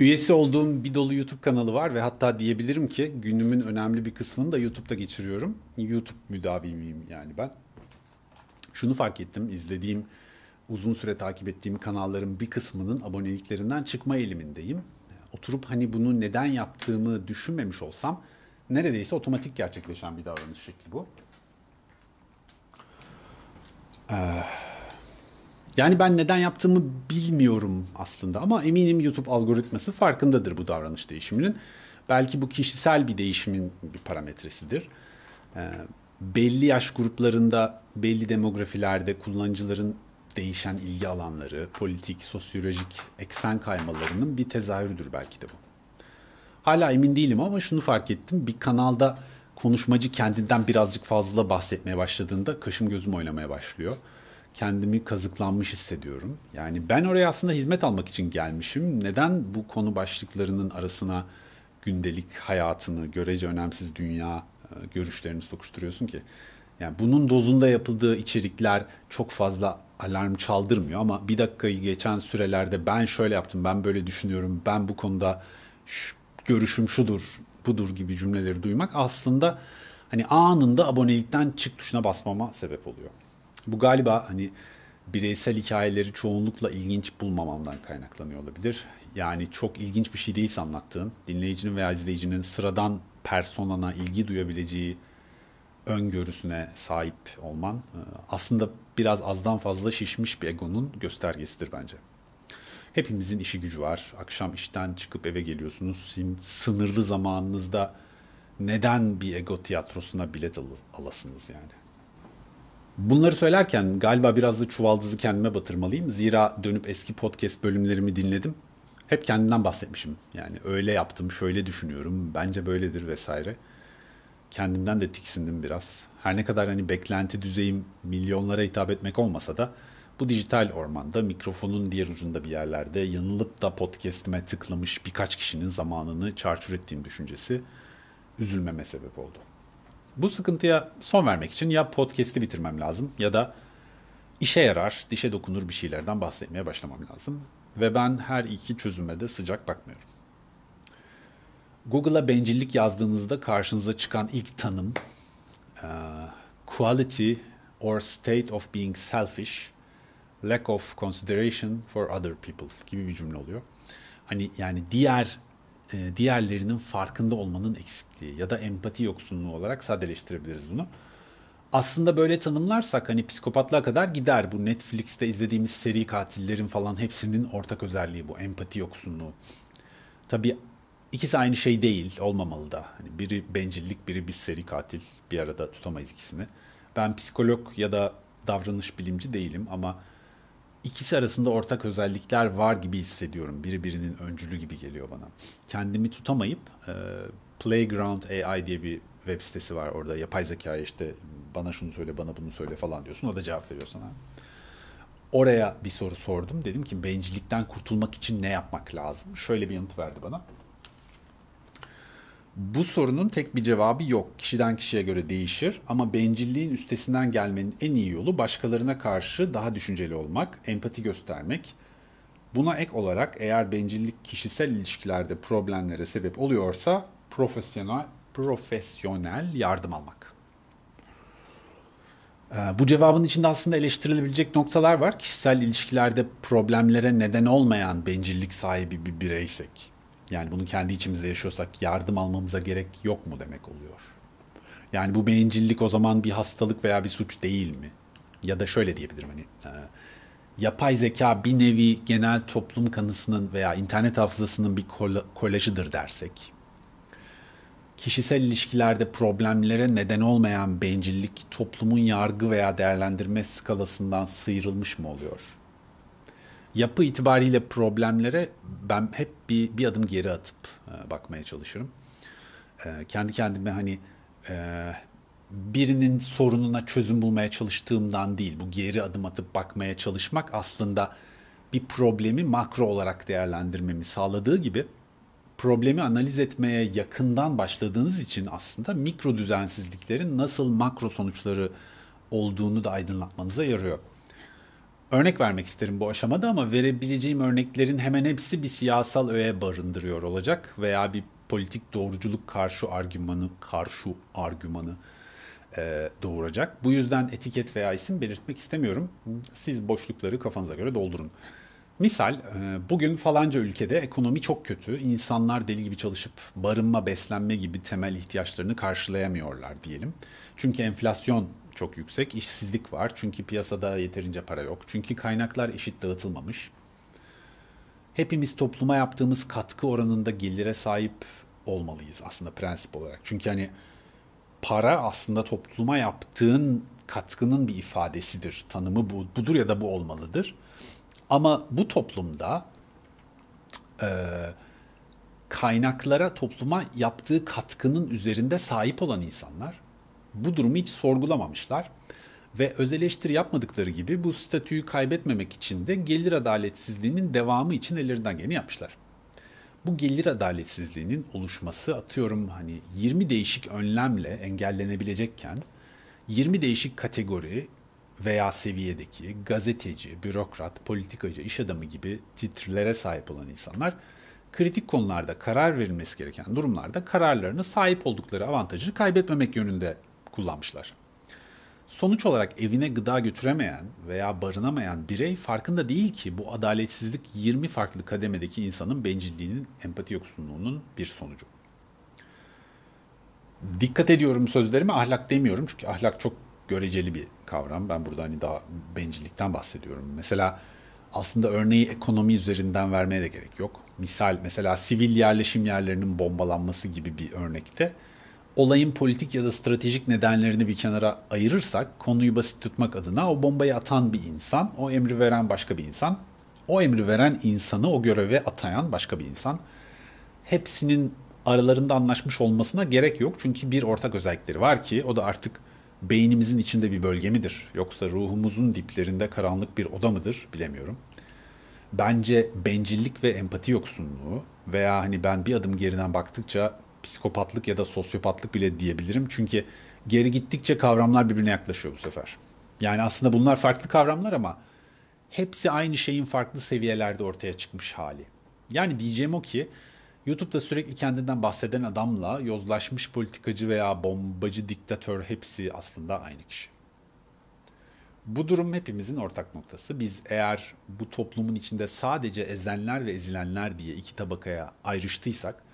Üyesi olduğum bir dolu YouTube kanalı var ve hatta diyebilirim ki günümün önemli bir kısmını da YouTube'da geçiriyorum. YouTube müdavimiyim yani ben. Şunu fark ettim, izlediğim, uzun süre takip ettiğim kanalların bir kısmının aboneliklerinden çıkma eğilimindeyim. Oturup hani bunu neden yaptığımı düşünmemiş olsam neredeyse otomatik gerçekleşen bir davranış şekli bu. Ee, yani ben neden yaptığımı bilmiyorum aslında ama eminim YouTube algoritması farkındadır bu davranış değişiminin. Belki bu kişisel bir değişimin bir parametresidir. Ee, belli yaş gruplarında, belli demografilerde kullanıcıların değişen ilgi alanları, politik, sosyolojik eksen kaymalarının bir tezahürüdür belki de bu. Hala emin değilim ama şunu fark ettim. Bir kanalda konuşmacı kendinden birazcık fazla bahsetmeye başladığında kaşım gözüm oynamaya başlıyor kendimi kazıklanmış hissediyorum. Yani ben oraya aslında hizmet almak için gelmişim. Neden bu konu başlıklarının arasına gündelik hayatını, görece önemsiz dünya e, görüşlerini sokuşturuyorsun ki? Yani bunun dozunda yapıldığı içerikler çok fazla alarm çaldırmıyor ama bir dakikayı geçen sürelerde ben şöyle yaptım, ben böyle düşünüyorum, ben bu konuda şu, görüşüm şudur, budur gibi cümleleri duymak aslında hani anında abonelikten çık tuşuna basmama sebep oluyor. Bu galiba hani bireysel hikayeleri çoğunlukla ilginç bulmamamdan kaynaklanıyor olabilir. Yani çok ilginç bir şey değilse anlattığın, dinleyicinin veya izleyicinin sıradan personana ilgi duyabileceği öngörüsüne sahip olman e, aslında biraz azdan fazla şişmiş bir egonun göstergesidir bence. Hepimizin işi gücü var. Akşam işten çıkıp eve geliyorsunuz. Sınırlı zamanınızda neden bir ego tiyatrosuna bilet al alasınız yani? Bunları söylerken galiba biraz da çuvaldızı kendime batırmalıyım. Zira dönüp eski podcast bölümlerimi dinledim. Hep kendimden bahsetmişim. Yani öyle yaptım, şöyle düşünüyorum, bence böyledir vesaire. Kendimden de tiksindim biraz. Her ne kadar hani beklenti düzeyim milyonlara hitap etmek olmasa da bu dijital ormanda mikrofonun diğer ucunda bir yerlerde yanılıp da podcast'ime tıklamış birkaç kişinin zamanını çarçur ettiğim düşüncesi üzülmeme sebep oldu. Bu sıkıntıya son vermek için ya podcast'i bitirmem lazım ya da işe yarar, dişe dokunur bir şeylerden bahsetmeye başlamam lazım. Ve ben her iki çözüme de sıcak bakmıyorum. Google'a bencillik yazdığınızda karşınıza çıkan ilk tanım quality or state of being selfish, lack of consideration for other people gibi bir cümle oluyor. Hani yani diğer e, diğerlerinin farkında olmanın eksikliği ya da empati yoksunluğu olarak sadeleştirebiliriz bunu. Aslında böyle tanımlarsak hani psikopatlığa kadar gider. Bu Netflix'te izlediğimiz seri katillerin falan hepsinin ortak özelliği bu empati yoksunluğu. Tabii ikisi aynı şey değil, olmamalı da. Hani biri bencillik, biri bir seri katil. Bir arada tutamayız ikisini. Ben psikolog ya da davranış bilimci değilim ama ikisi arasında ortak özellikler var gibi hissediyorum. Biri birinin öncülü gibi geliyor bana. Kendimi tutamayıp e, Playground AI diye bir web sitesi var orada. Yapay zeka işte bana şunu söyle, bana bunu söyle falan diyorsun. O da cevap veriyor sana. Oraya bir soru sordum. Dedim ki bencillikten kurtulmak için ne yapmak lazım? Şöyle bir yanıt verdi bana. Bu sorunun tek bir cevabı yok. Kişiden kişiye göre değişir ama bencilliğin üstesinden gelmenin en iyi yolu başkalarına karşı daha düşünceli olmak, empati göstermek. Buna ek olarak eğer bencillik kişisel ilişkilerde problemlere sebep oluyorsa profesyonel profesyonel yardım almak. Ee, bu cevabın içinde aslında eleştirilebilecek noktalar var. Kişisel ilişkilerde problemlere neden olmayan bencillik sahibi bir bireysek yani bunu kendi içimizde yaşıyorsak yardım almamıza gerek yok mu demek oluyor. Yani bu bencillik o zaman bir hastalık veya bir suç değil mi? Ya da şöyle diyebilirim hani e, yapay zeka bir nevi genel toplum kanısının veya internet hafızasının bir kolajıdır dersek. Kişisel ilişkilerde problemlere neden olmayan bencillik toplumun yargı veya değerlendirme skalasından sıyrılmış mı oluyor? yapı itibariyle problemlere ben hep bir, bir adım geri atıp e, bakmaya çalışırım. E, kendi kendime hani e, birinin sorununa çözüm bulmaya çalıştığımdan değil, bu geri adım atıp bakmaya çalışmak aslında bir problemi makro olarak değerlendirmemi sağladığı gibi problemi analiz etmeye yakından başladığınız için aslında mikro düzensizliklerin nasıl makro sonuçları olduğunu da aydınlatmanıza yarıyor. Örnek vermek isterim bu aşamada ama verebileceğim örneklerin hemen hepsi bir siyasal öğe barındırıyor olacak veya bir politik doğruculuk karşı argümanı karşı argümanı e, doğuracak. Bu yüzden etiket veya isim belirtmek istemiyorum. Siz boşlukları kafanıza göre doldurun. Misal e, bugün falanca ülkede ekonomi çok kötü. İnsanlar deli gibi çalışıp barınma, beslenme gibi temel ihtiyaçlarını karşılayamıyorlar diyelim. Çünkü enflasyon çok yüksek, işsizlik var. Çünkü piyasada yeterince para yok. Çünkü kaynaklar eşit dağıtılmamış. Hepimiz topluma yaptığımız katkı oranında gelire sahip olmalıyız aslında prensip olarak. Çünkü hani para aslında topluma yaptığın katkının bir ifadesidir. Tanımı bu, budur ya da bu olmalıdır. Ama bu toplumda e, kaynaklara topluma yaptığı katkının üzerinde sahip olan insanlar bu durumu hiç sorgulamamışlar. Ve öz eleştiri yapmadıkları gibi bu statüyü kaybetmemek için de gelir adaletsizliğinin devamı için ellerinden geleni yapmışlar. Bu gelir adaletsizliğinin oluşması atıyorum hani 20 değişik önlemle engellenebilecekken 20 değişik kategori veya seviyedeki gazeteci, bürokrat, politikacı, iş adamı gibi titrelere sahip olan insanlar kritik konularda karar verilmesi gereken durumlarda kararlarını sahip oldukları avantajı kaybetmemek yönünde kullanmışlar. Sonuç olarak evine gıda götüremeyen veya barınamayan birey farkında değil ki bu adaletsizlik 20 farklı kademedeki insanın bencilliğinin, empati yoksunluğunun bir sonucu. Dikkat ediyorum sözlerime ahlak demiyorum çünkü ahlak çok göreceli bir kavram. Ben burada hani daha bencillikten bahsediyorum. Mesela aslında örneği ekonomi üzerinden vermeye de gerek yok. Misal mesela sivil yerleşim yerlerinin bombalanması gibi bir örnekte olayın politik ya da stratejik nedenlerini bir kenara ayırırsak konuyu basit tutmak adına o bombayı atan bir insan, o emri veren başka bir insan, o emri veren insanı o göreve atayan başka bir insan. Hepsinin aralarında anlaşmış olmasına gerek yok. Çünkü bir ortak özellikleri var ki o da artık beynimizin içinde bir bölge midir? Yoksa ruhumuzun diplerinde karanlık bir oda mıdır? Bilemiyorum. Bence bencillik ve empati yoksunluğu veya hani ben bir adım geriden baktıkça psikopatlık ya da sosyopatlık bile diyebilirim. Çünkü geri gittikçe kavramlar birbirine yaklaşıyor bu sefer. Yani aslında bunlar farklı kavramlar ama hepsi aynı şeyin farklı seviyelerde ortaya çıkmış hali. Yani diyeceğim o ki YouTube'da sürekli kendinden bahseden adamla yozlaşmış politikacı veya bombacı diktatör hepsi aslında aynı kişi. Bu durum hepimizin ortak noktası. Biz eğer bu toplumun içinde sadece ezenler ve ezilenler diye iki tabakaya ayrıştıysak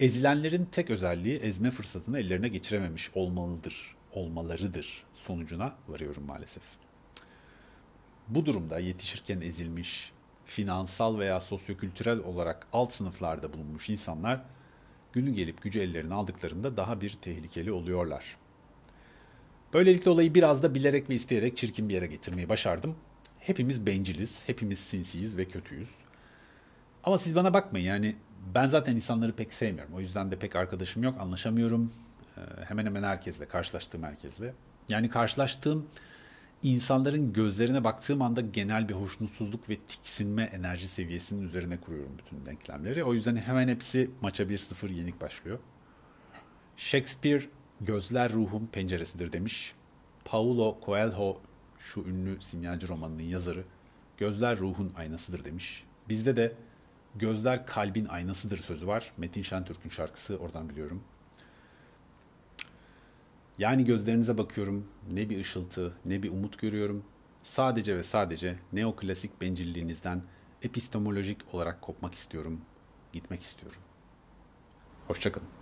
ezilenlerin tek özelliği ezme fırsatını ellerine geçirememiş olmalıdır, olmalarıdır sonucuna varıyorum maalesef. Bu durumda yetişirken ezilmiş, finansal veya sosyokültürel olarak alt sınıflarda bulunmuş insanlar günü gelip gücü ellerine aldıklarında daha bir tehlikeli oluyorlar. Böylelikle olayı biraz da bilerek ve isteyerek çirkin bir yere getirmeyi başardım. Hepimiz benciliz, hepimiz sinsiyiz ve kötüyüz. Ama siz bana bakmayın yani ben zaten insanları pek sevmiyorum. O yüzden de pek arkadaşım yok, anlaşamıyorum. Ee, hemen hemen herkesle, karşılaştığım herkesle. Yani karşılaştığım insanların gözlerine baktığım anda genel bir hoşnutsuzluk ve tiksinme enerji seviyesinin üzerine kuruyorum bütün denklemleri. O yüzden hemen hepsi maça 1-0 yenik başlıyor. Shakespeare gözler ruhun penceresidir demiş. Paulo Coelho şu ünlü simyacı romanının yazarı gözler ruhun aynasıdır demiş. Bizde de gözler kalbin aynasıdır sözü var. Metin Şentürk'ün şarkısı oradan biliyorum. Yani gözlerinize bakıyorum, ne bir ışıltı, ne bir umut görüyorum. Sadece ve sadece neoklasik bencilliğinizden epistemolojik olarak kopmak istiyorum, gitmek istiyorum. Hoşçakalın.